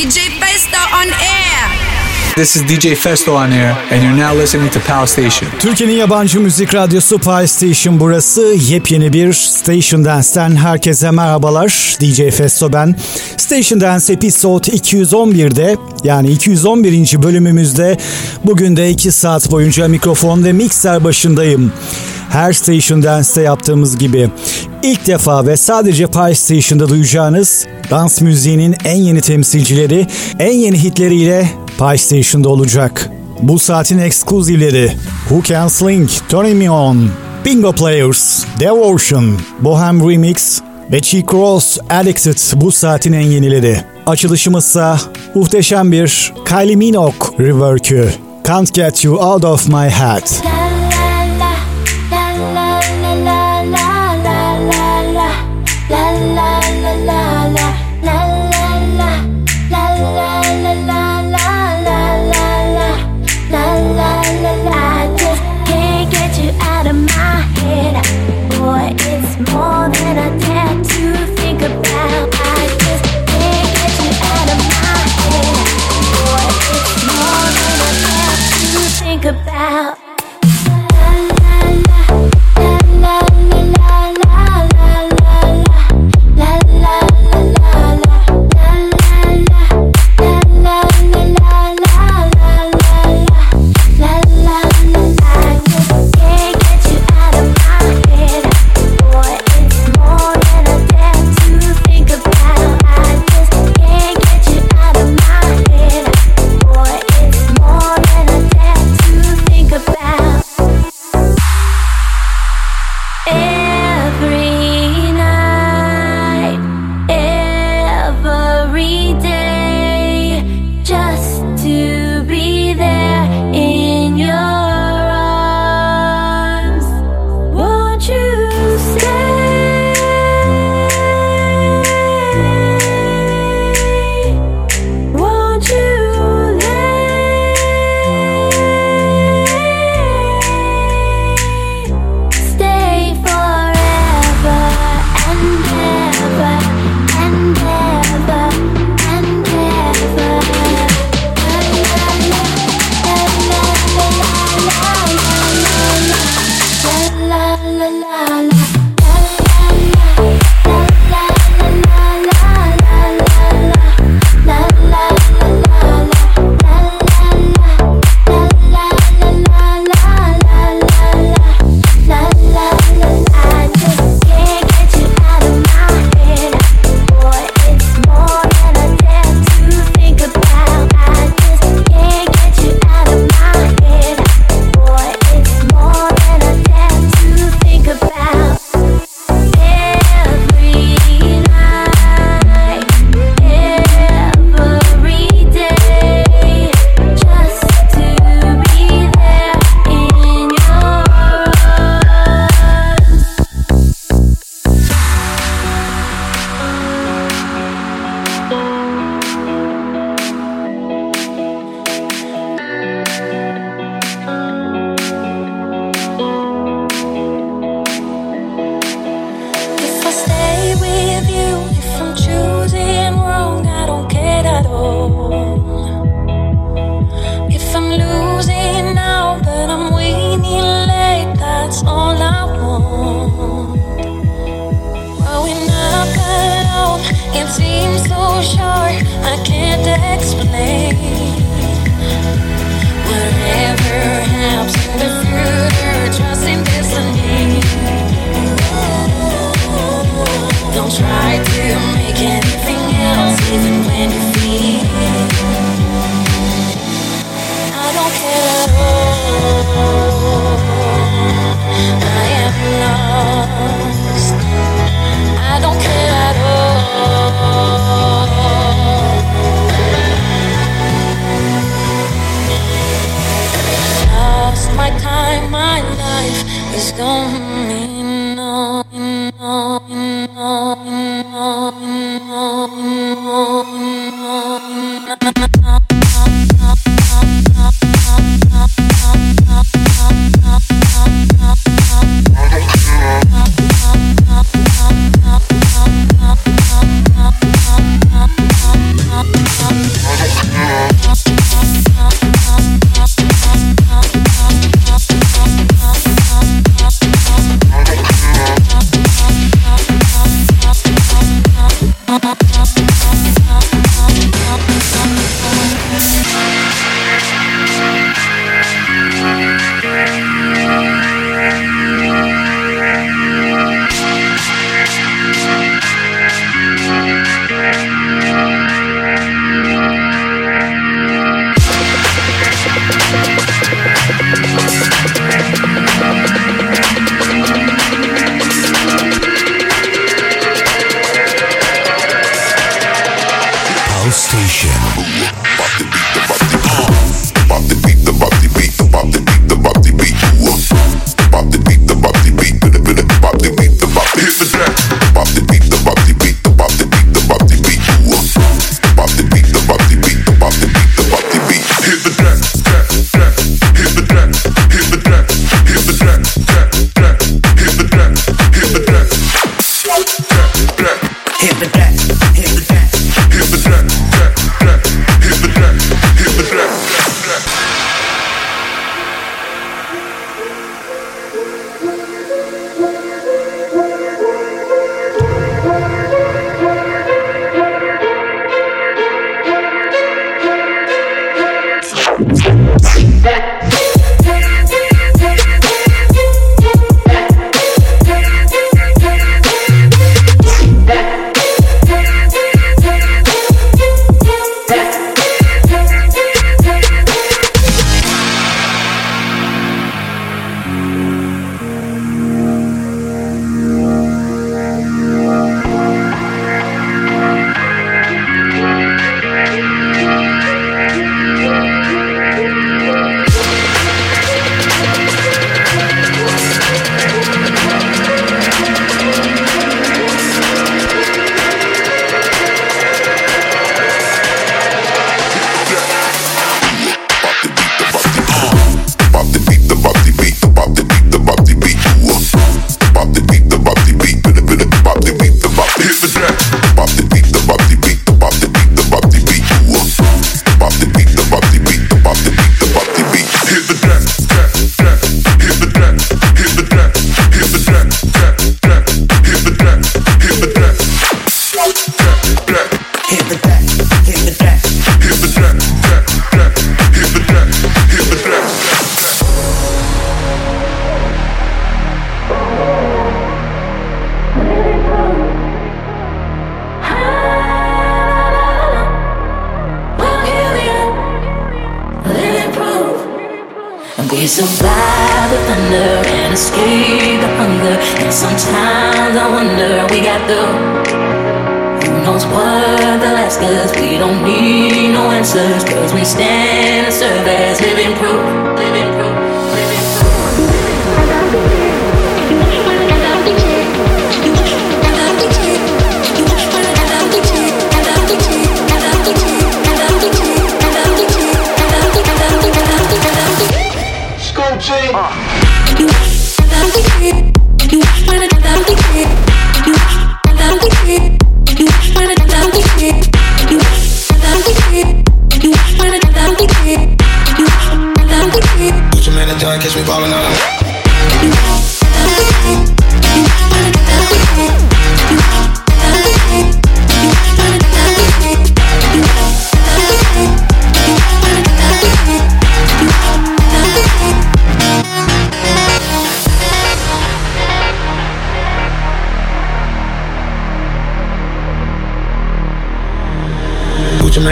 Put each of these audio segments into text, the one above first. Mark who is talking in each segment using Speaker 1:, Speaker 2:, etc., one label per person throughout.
Speaker 1: DJ Festo on air.
Speaker 2: This is DJ Festo on air, and you're now listening to Pal Station.
Speaker 3: Türkiye'nin yabancı müzik radyosu Pal Station burası. Yepyeni bir Station Dance'ten herkese merhabalar. DJ Festo ben. Station Dance Episode 211'de yani 211. bölümümüzde bugün de 2 saat boyunca mikrofon ve mikser başındayım. Her Station Dance'te yaptığımız gibi ilk defa ve sadece Pie Station'da duyacağınız dans müziğinin en yeni temsilcileri, en yeni hitleriyle Pie Station'da olacak. Bu saatin ekskluzivleri Who Can Sling, Turning Me On, Bingo Players, Devotion, Bohem Remix ve Cheek Ross Addicted bu saatin en yenileri. Açılışımızsa muhteşem bir Kylie Minogue rework'ü Can't Get You Out of My Head.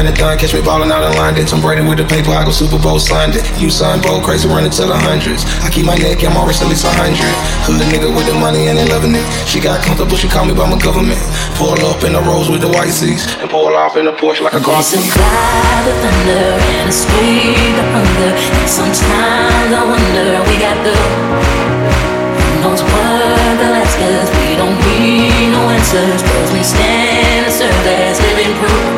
Speaker 4: marathon,
Speaker 5: catch me ballin' out of London. Tom Brady with the paper, I go Super Bowl signed it. You sign bold, crazy running to the hundreds. I keep my neck, I'm always at least a hundred. Hood nigga with the money and they loving it. She got comfortable, she call me by my government. Pull up in the rose with the white seats and pull off in the Porsche like a car.
Speaker 6: There's a cloud thunder and the scream of thunder. And sometimes I wonder we got through knows what the last. We don't need no answers. Cause we stand and
Speaker 5: serve as living proof.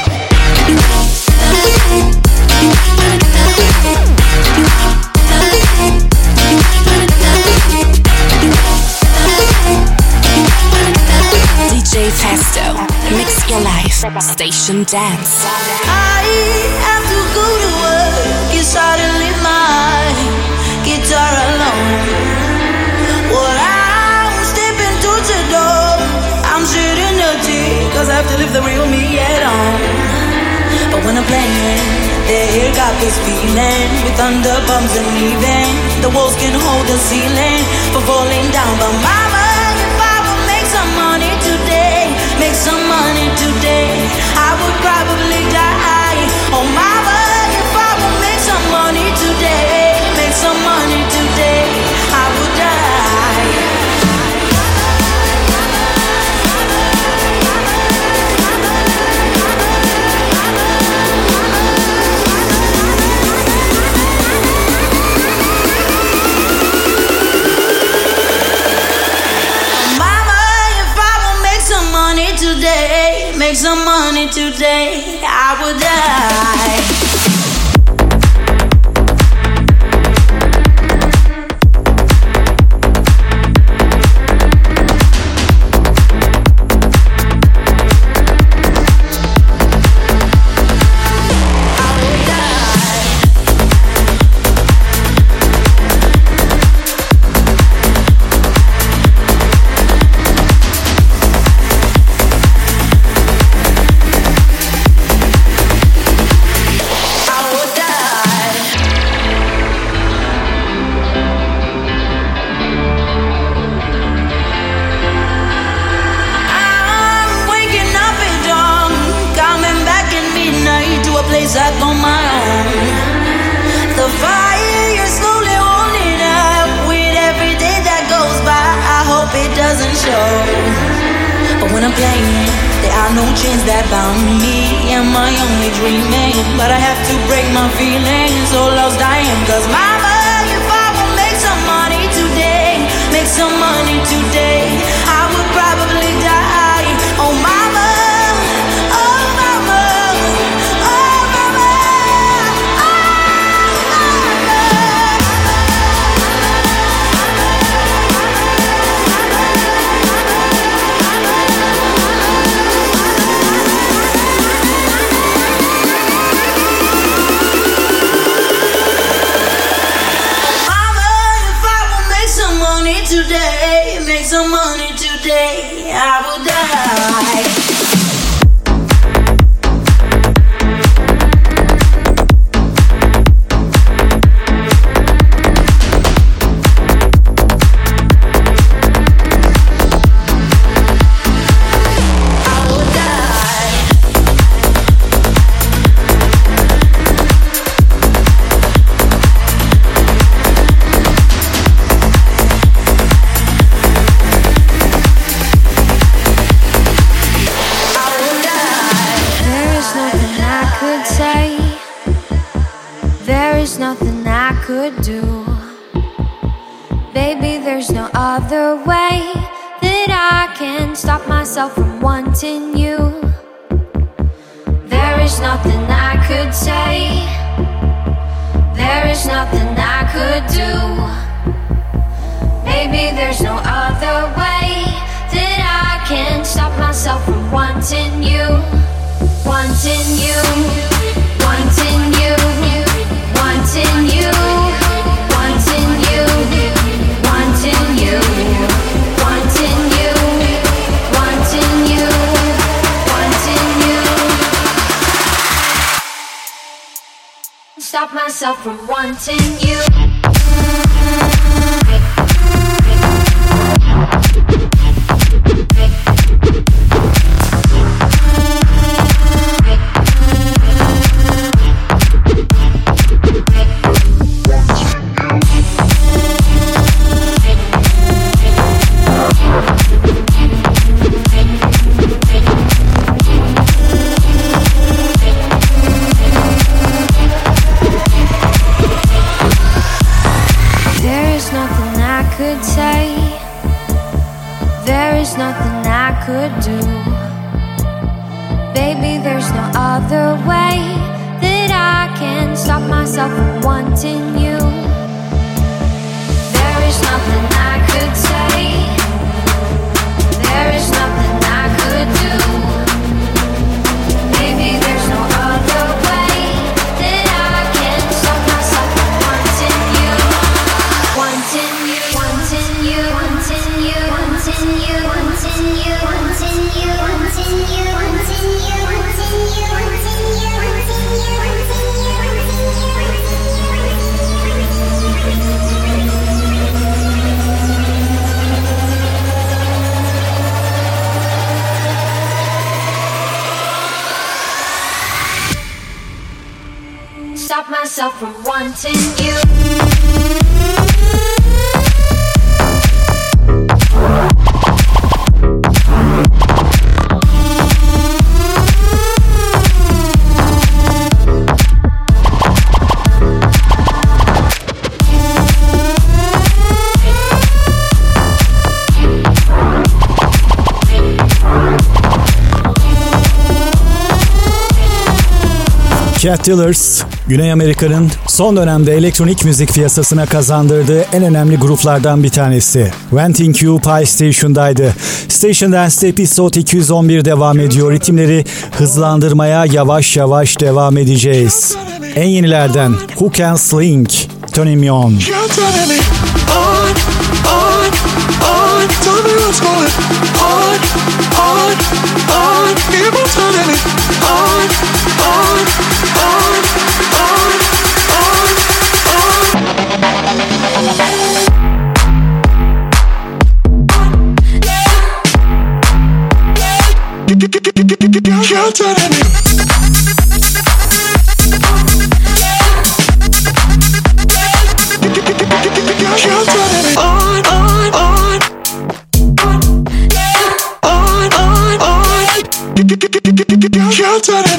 Speaker 7: Station Dance.
Speaker 6: I have to go to work. You suddenly my guitar alone. Well, I'm stepping to the door. I'm shooting a G, cause I have to leave the real me at home. But when I'm playing, they here got this feeling with thunder bombs and leaving. The walls can hold the ceiling for falling down, but my some money make some money today, I would die.
Speaker 8: stop myself from wanting you.
Speaker 9: Cat Dealers, Güney Amerika'nın son dönemde elektronik müzik piyasasına kazandırdığı en önemli gruplardan bir tanesi. Venting Q Pie Station'daydı. Station Dance'de Episode 211 devam ediyor. Ritimleri hızlandırmaya yavaş yavaş devam edeceğiz. En yenilerden Who Can Sling, Tony Mion.
Speaker 10: On, on, on, You're turning me Delta.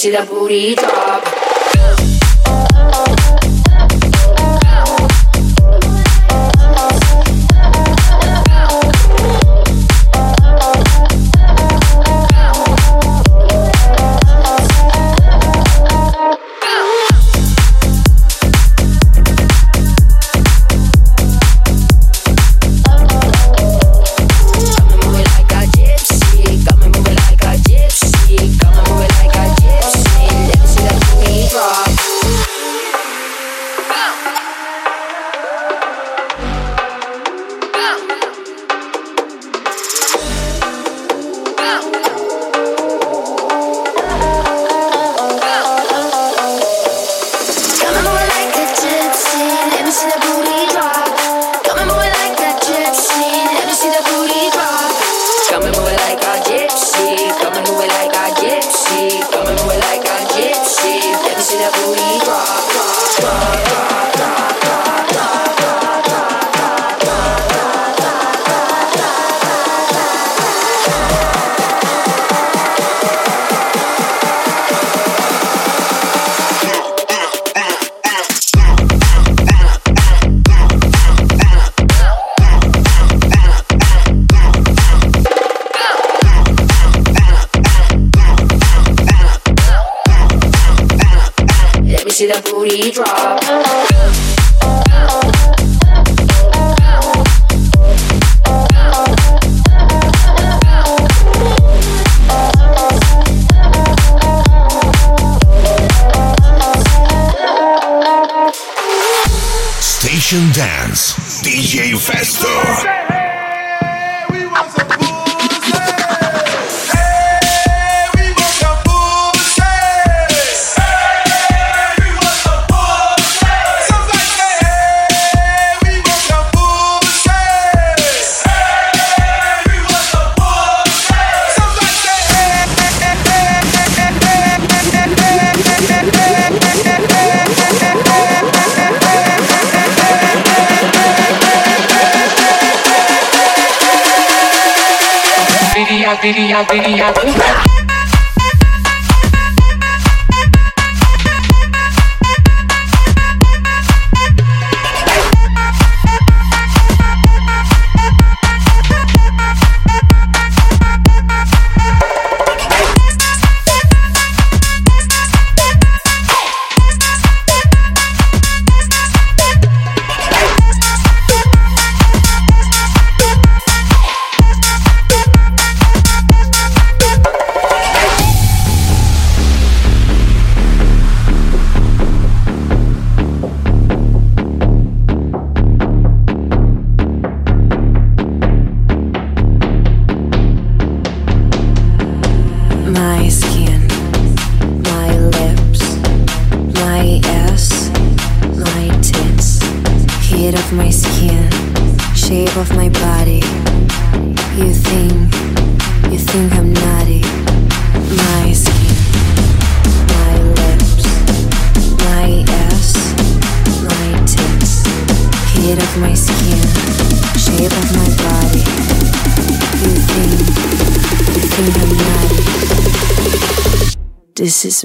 Speaker 11: vestida bonita. we drop.
Speaker 12: Dance DJ Festo.
Speaker 4: video, video, video.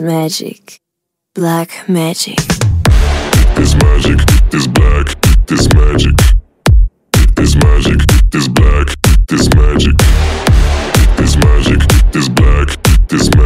Speaker 11: magic, black magic.
Speaker 13: This magic, this black, this magic. This magic, this black, this magic. This magic, this black, this magic.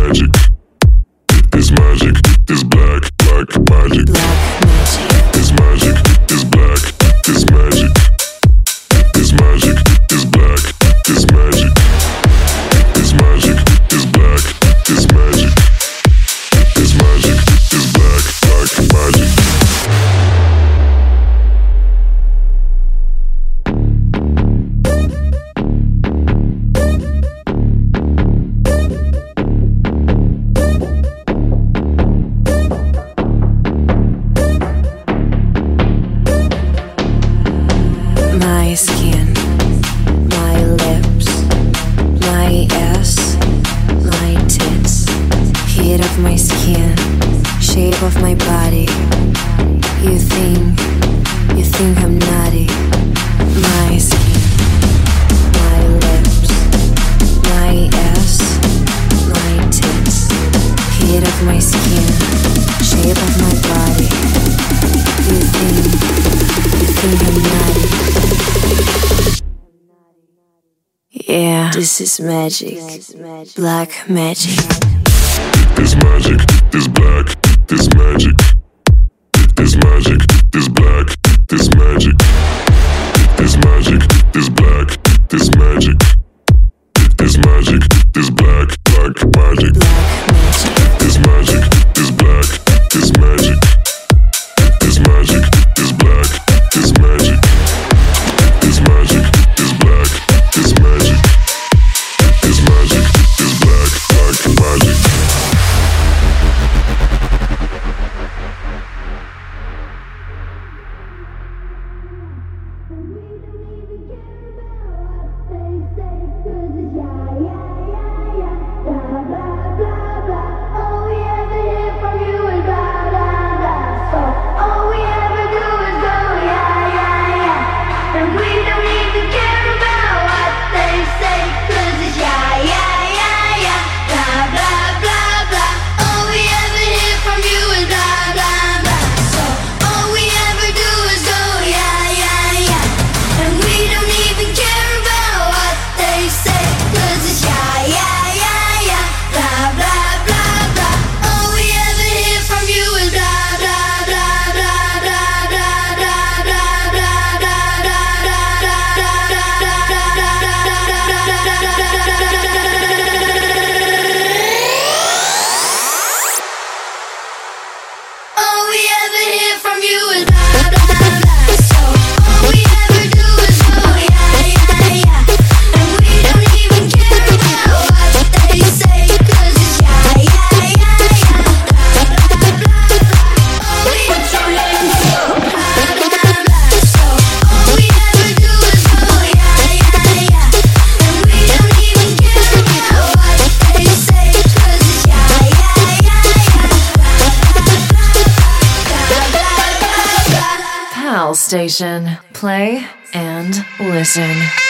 Speaker 13: This
Speaker 11: is magic. Black magic.
Speaker 13: This magic. This black. This magic.
Speaker 14: Listen.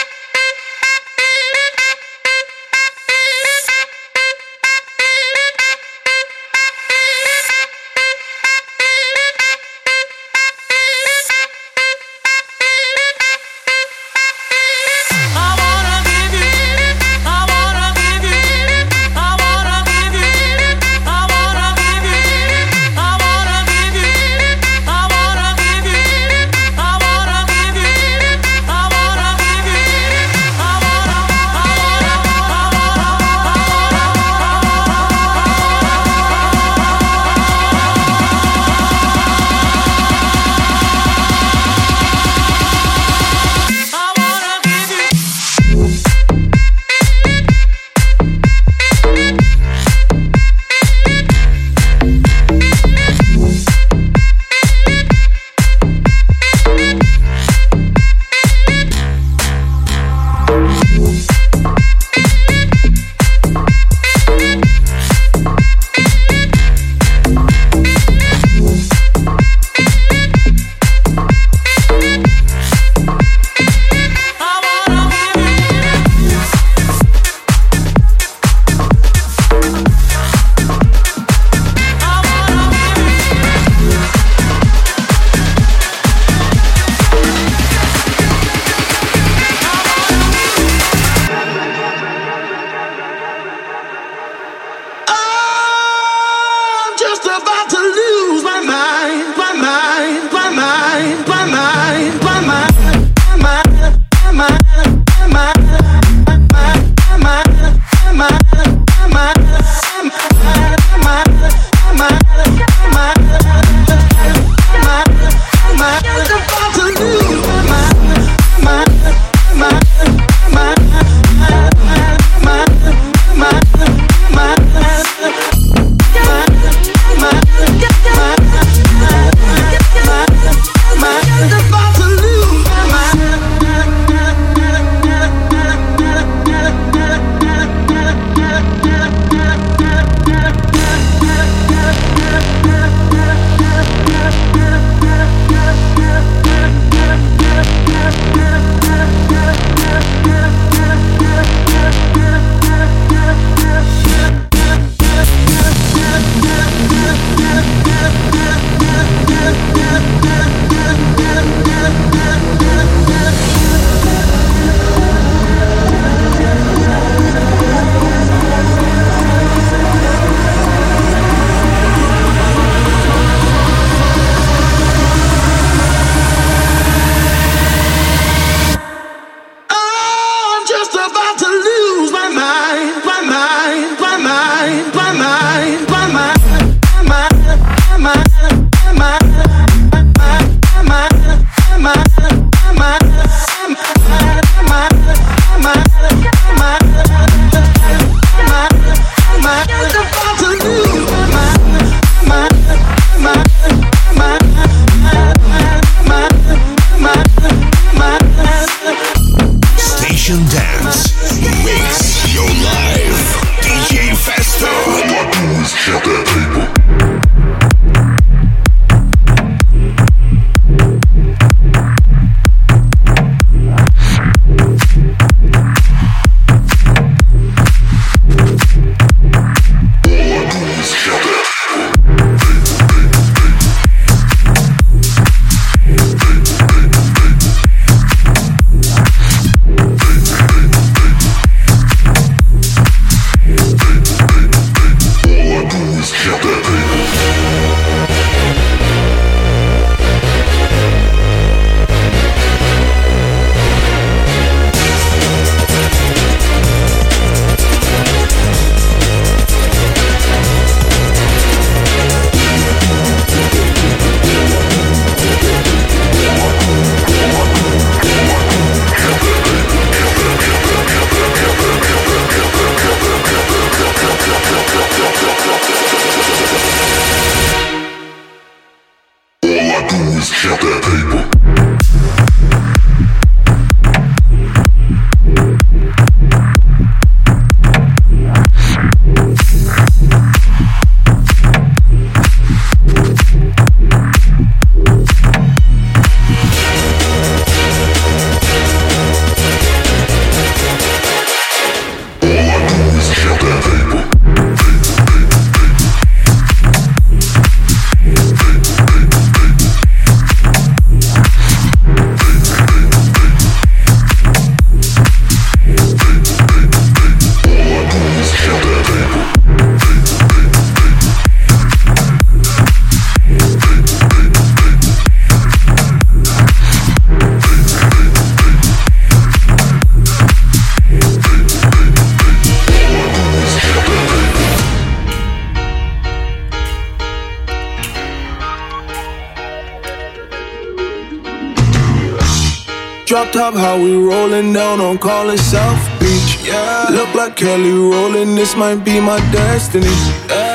Speaker 15: How we rollin' down on call it South Beach. Yeah. Look like Kelly rollin', this might be my destiny.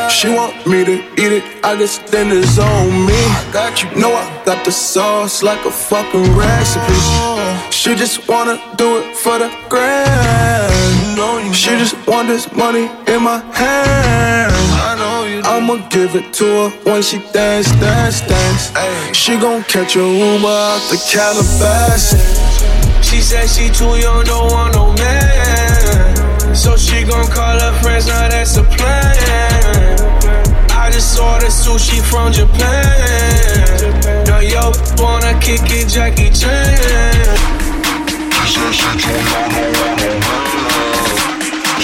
Speaker 15: She want me to eat it, I guess then it's on me. I got you. Know I got the sauce like a fucking recipe. She just wanna do it for the grand. She just want this money in my hand. I'ma give it to her when she dance, dance, dance. She gon' catch a Uber out the Calabasas.
Speaker 16: She said she too young, don't want no man. So she gon' call her friends, now that's a plan. I just ordered sushi from Japan. Now yo wanna kick it, Jackie Chan.
Speaker 17: She said she too young, don't want no man.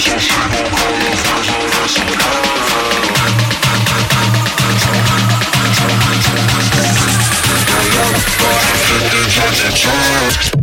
Speaker 17: So she gon' call her friends, now that's a plan.
Speaker 16: She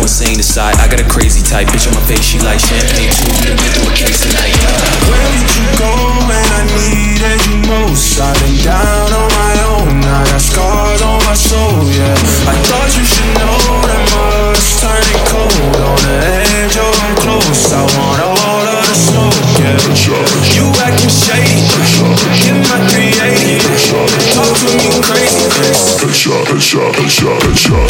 Speaker 15: I
Speaker 18: might just go insane aside. I got a crazy type, bitch on my face, she like champagne too. We done through a case tonight.
Speaker 15: Where did you go when I needed you most? I've been down on my own, I got scars on my soul, yeah. I thought you should know that much, turning cold on the edge of my close. I want all of the smoke, yeah. You acting shady, get my 380. Talk to me crazy, crazy.
Speaker 17: Headshot, headshot, headshot, headshot.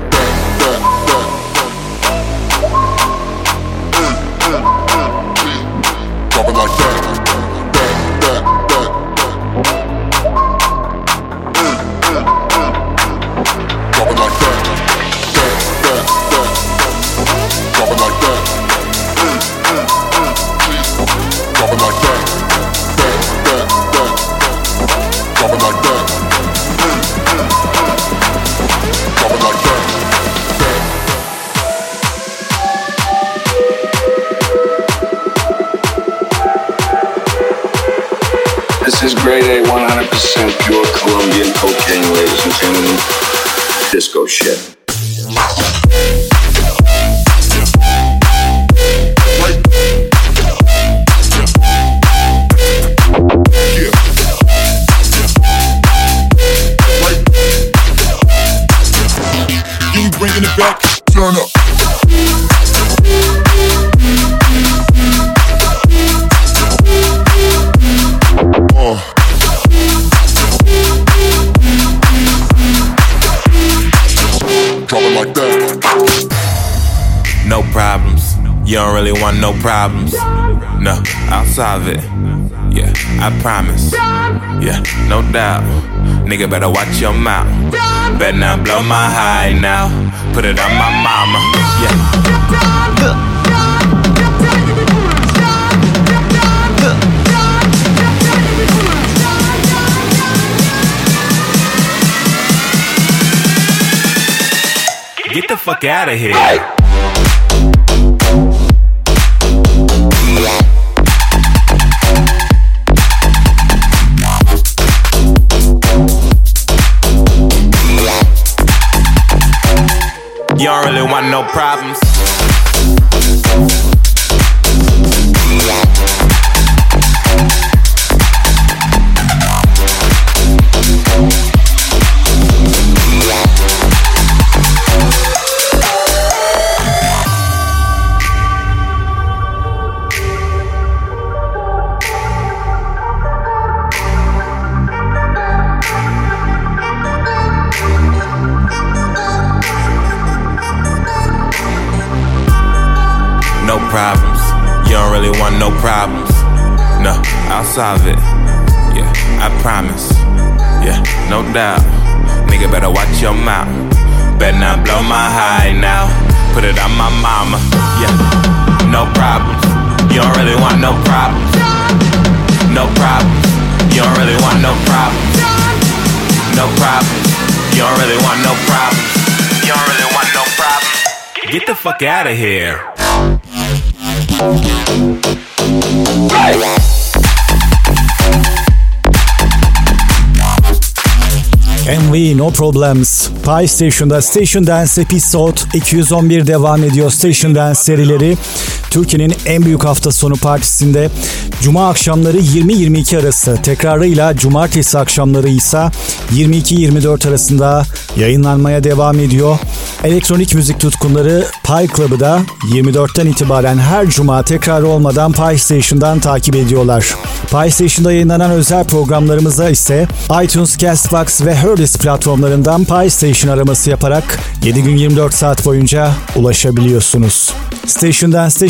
Speaker 19: Problems. No, I'll solve it. Yeah, I promise. Yeah, no doubt. Nigga better watch your mouth. Better not blow my high now. Put it on my mama. Yeah. Get the fuck out of here. You don't really want no problems. Solve it. Yeah, I promise. Yeah, no doubt. Nigga better watch your mouth. Better not blow my high now. Put it on my mama. Yeah, no problems. You don't really want no problems. No problems. You don't really want no problems. No problems. You don't really want no problems. You don't really want no problems. Get the fuck out of here.
Speaker 9: MV No Problems Pie Station'da Station Dance Episode 211 devam ediyor Station Dance serileri. Türkiye'nin en büyük hafta sonu partisinde Cuma akşamları 20-22 arası tekrarıyla Cumartesi akşamları ise 22-24 arasında yayınlanmaya devam ediyor. Elektronik müzik tutkunları Pie Club'ı da 24'ten itibaren her cuma tekrar olmadan Pie Station'dan takip ediyorlar. Pie Station'da yayınlanan özel programlarımıza ise iTunes, Castbox ve Herdis platformlarından Pie Station araması yaparak 7 gün 24 saat boyunca ulaşabiliyorsunuz. Station Dance'te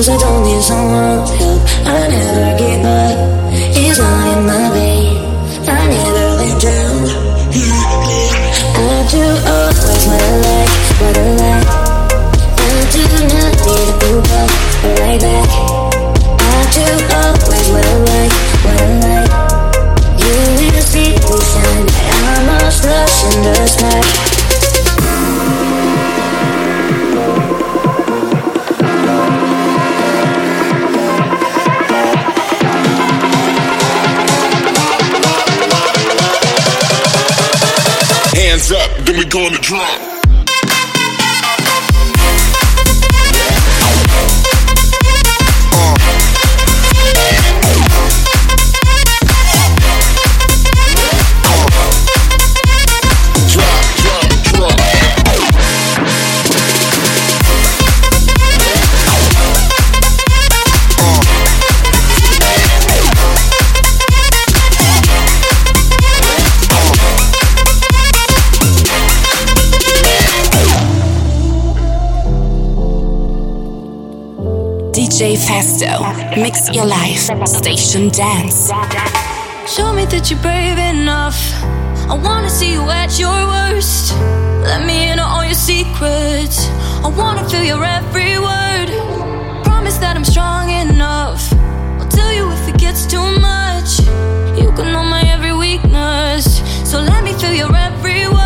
Speaker 20: want, cause I don't need
Speaker 21: someone's
Speaker 22: DJ Festo. Mix your life. Station Dance.
Speaker 12: Show me that you're brave enough. I wanna see you at your worst. Let me in on all your secrets. I wanna feel your every word. Promise that I'm strong enough. I'll tell you if it gets too much. You can know my every weakness. So let me feel your every word.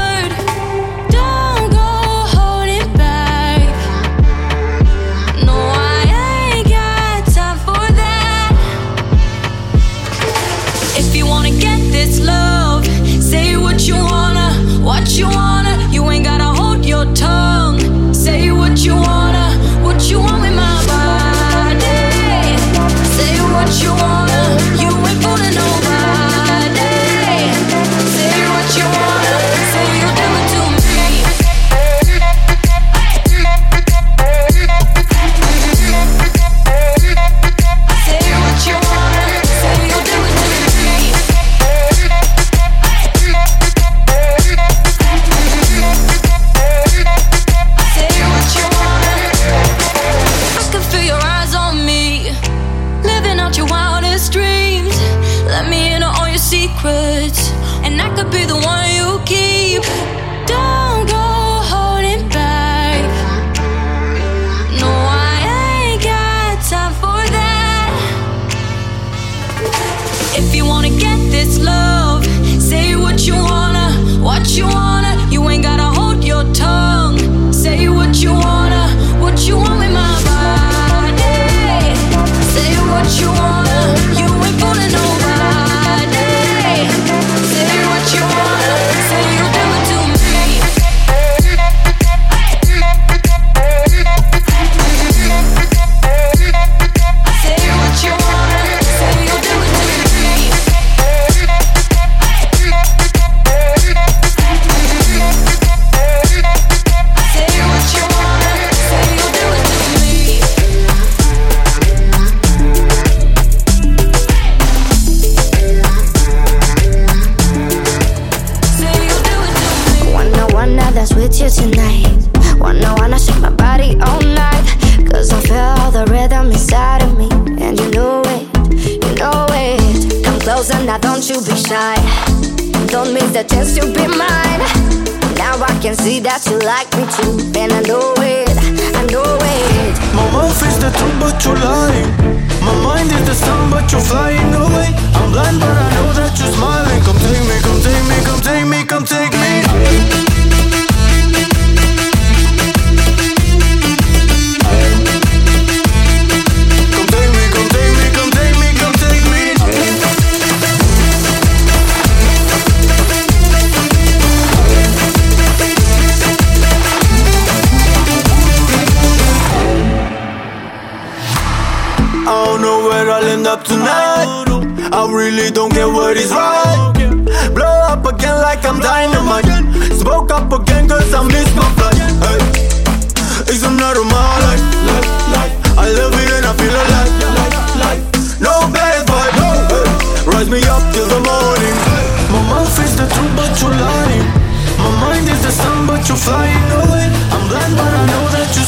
Speaker 12: Don't you be
Speaker 11: shy. Don't miss the chance to be mine. Now I can see that you like me too. And I know it, I know it.
Speaker 23: My mouth is the truth, but you're lying. My mind is the sun, but you're flying away. I'm blind, but I know that you're smiling. Come take me, come take me, come take me, come take me. up tonight. I really don't get what is right. Blow up again like I'm dynamite. Spoke up again cause I missed my flight. Hey, it's another my life. I love it and I feel alive. No bad vibe. Hey, rise me up till the morning. My mouth is the truth, but you're lying. My mind is the sun, but
Speaker 10: you're flying away. I'm blind, but I know that
Speaker 4: you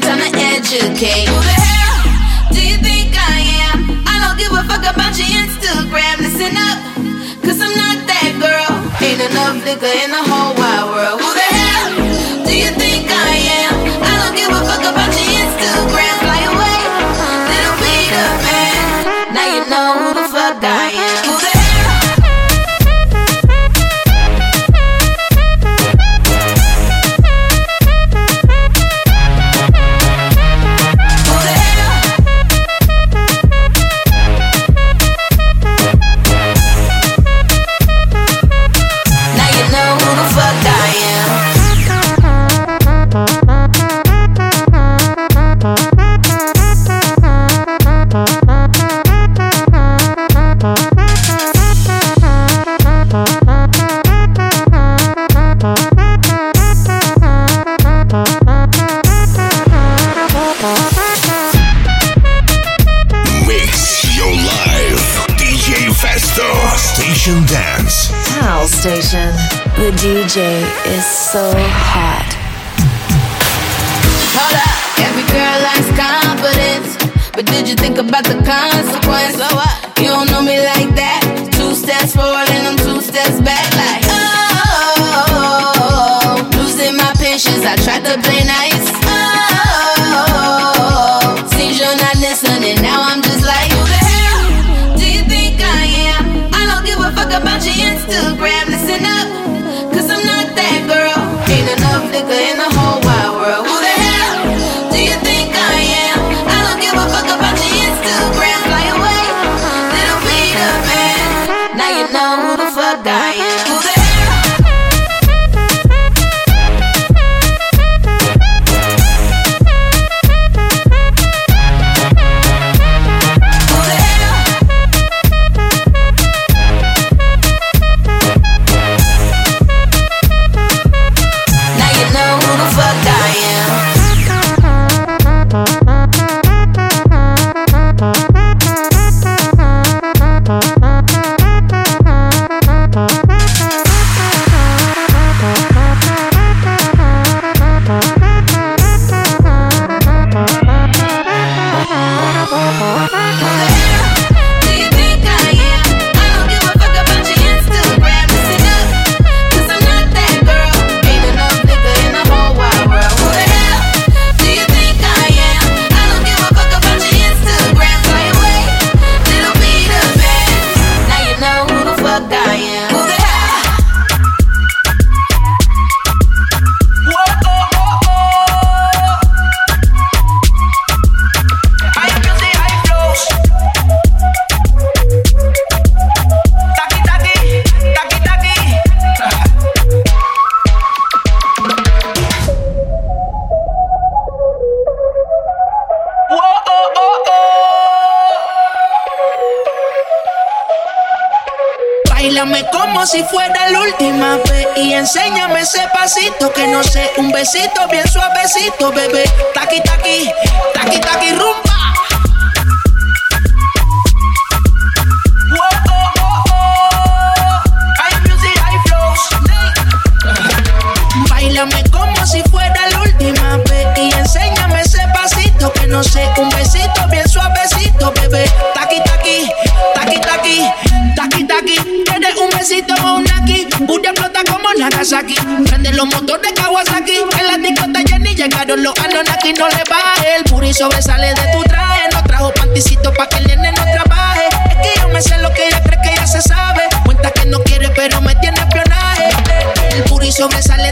Speaker 24: time to educate. but did you think about the
Speaker 14: consequence? So
Speaker 24: what? You don't know me like that. Two steps forward and I'm two steps back, like oh, losing my patience. I tried to play nice. que no sé, un besito bien suavecito, bebé. Taqui, taqui, taqui, taqui, rumba.
Speaker 25: Bailame como si fuera la última vez y enséñame ese pasito que no sé, un besito bien suavecito, bebé. Taqui, taqui, taqui, taqui, taqui, taqui. Tienes un besito o un aquí, puta explota como Nagasaki. Los motores Kawasaki. En la discota Jenny llegaron los Alonaki. No le baje. El puri sobresale de tu traje. No trajo panticito pa' que el nene no trabaje. Es que yo me sé lo que ella cree que ya se sabe. Cuenta que no quiere, pero me tiene espionaje. El puri sobresale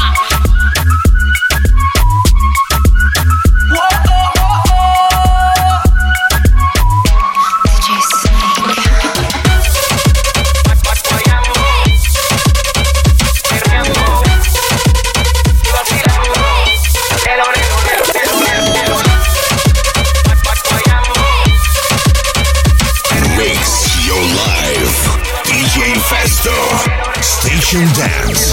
Speaker 12: Dance.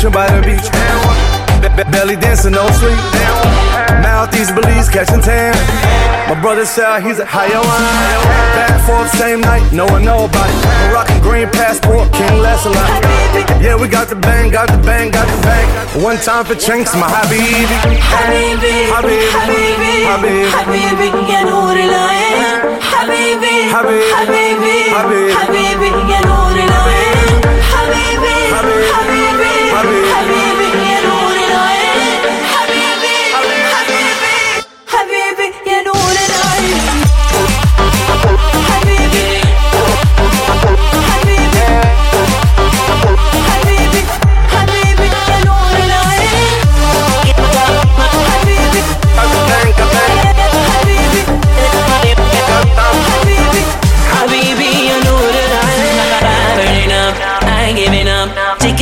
Speaker 26: vacation by the beach. Belly dancing, no sleep. Moutheast Belize catching tan. My brother said he's a higher one. Back forth same night, no one know about it. I'm green passport, King Lesselot. Yeah, we got the bang, got the bang, got the bang. One time for chinks, my habibi.
Speaker 24: Habibi, habibi, habibi, habibi, habibi, habibi, habibi, habibi,
Speaker 6: habibi, habibi, habibi, habibi, habibi, habibi, habibi, habibi, habibi, habibi, habibi, habibi,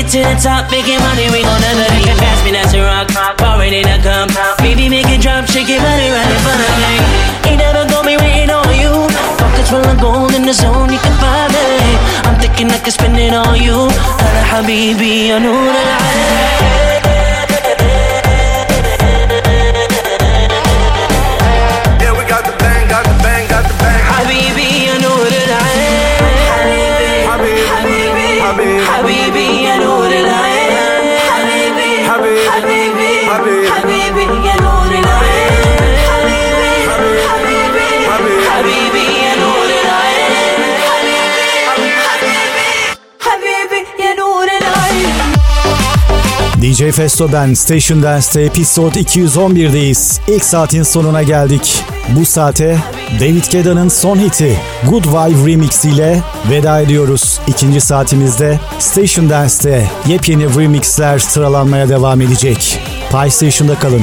Speaker 6: to the top, making money, we gon' never leave. it me, that's a rock, borrowed in a compound. Baby, make it drop, shake it, money right in front of me. Ain't never gonna be waiting on you. Pockets full of gold in the zone, you can find me. I'm thinking I can spend it on you. Hala habibi,
Speaker 24: I know that I
Speaker 3: DJ Festo ben Station Dance'te episode 211'deyiz. İlk saatin sonuna geldik. Bu saate David Guetta'nın son hiti Good Vibe Remix ile veda ediyoruz. İkinci saatimizde Station Dance'te yepyeni remixler sıralanmaya devam edecek. Pay Station'da kalın.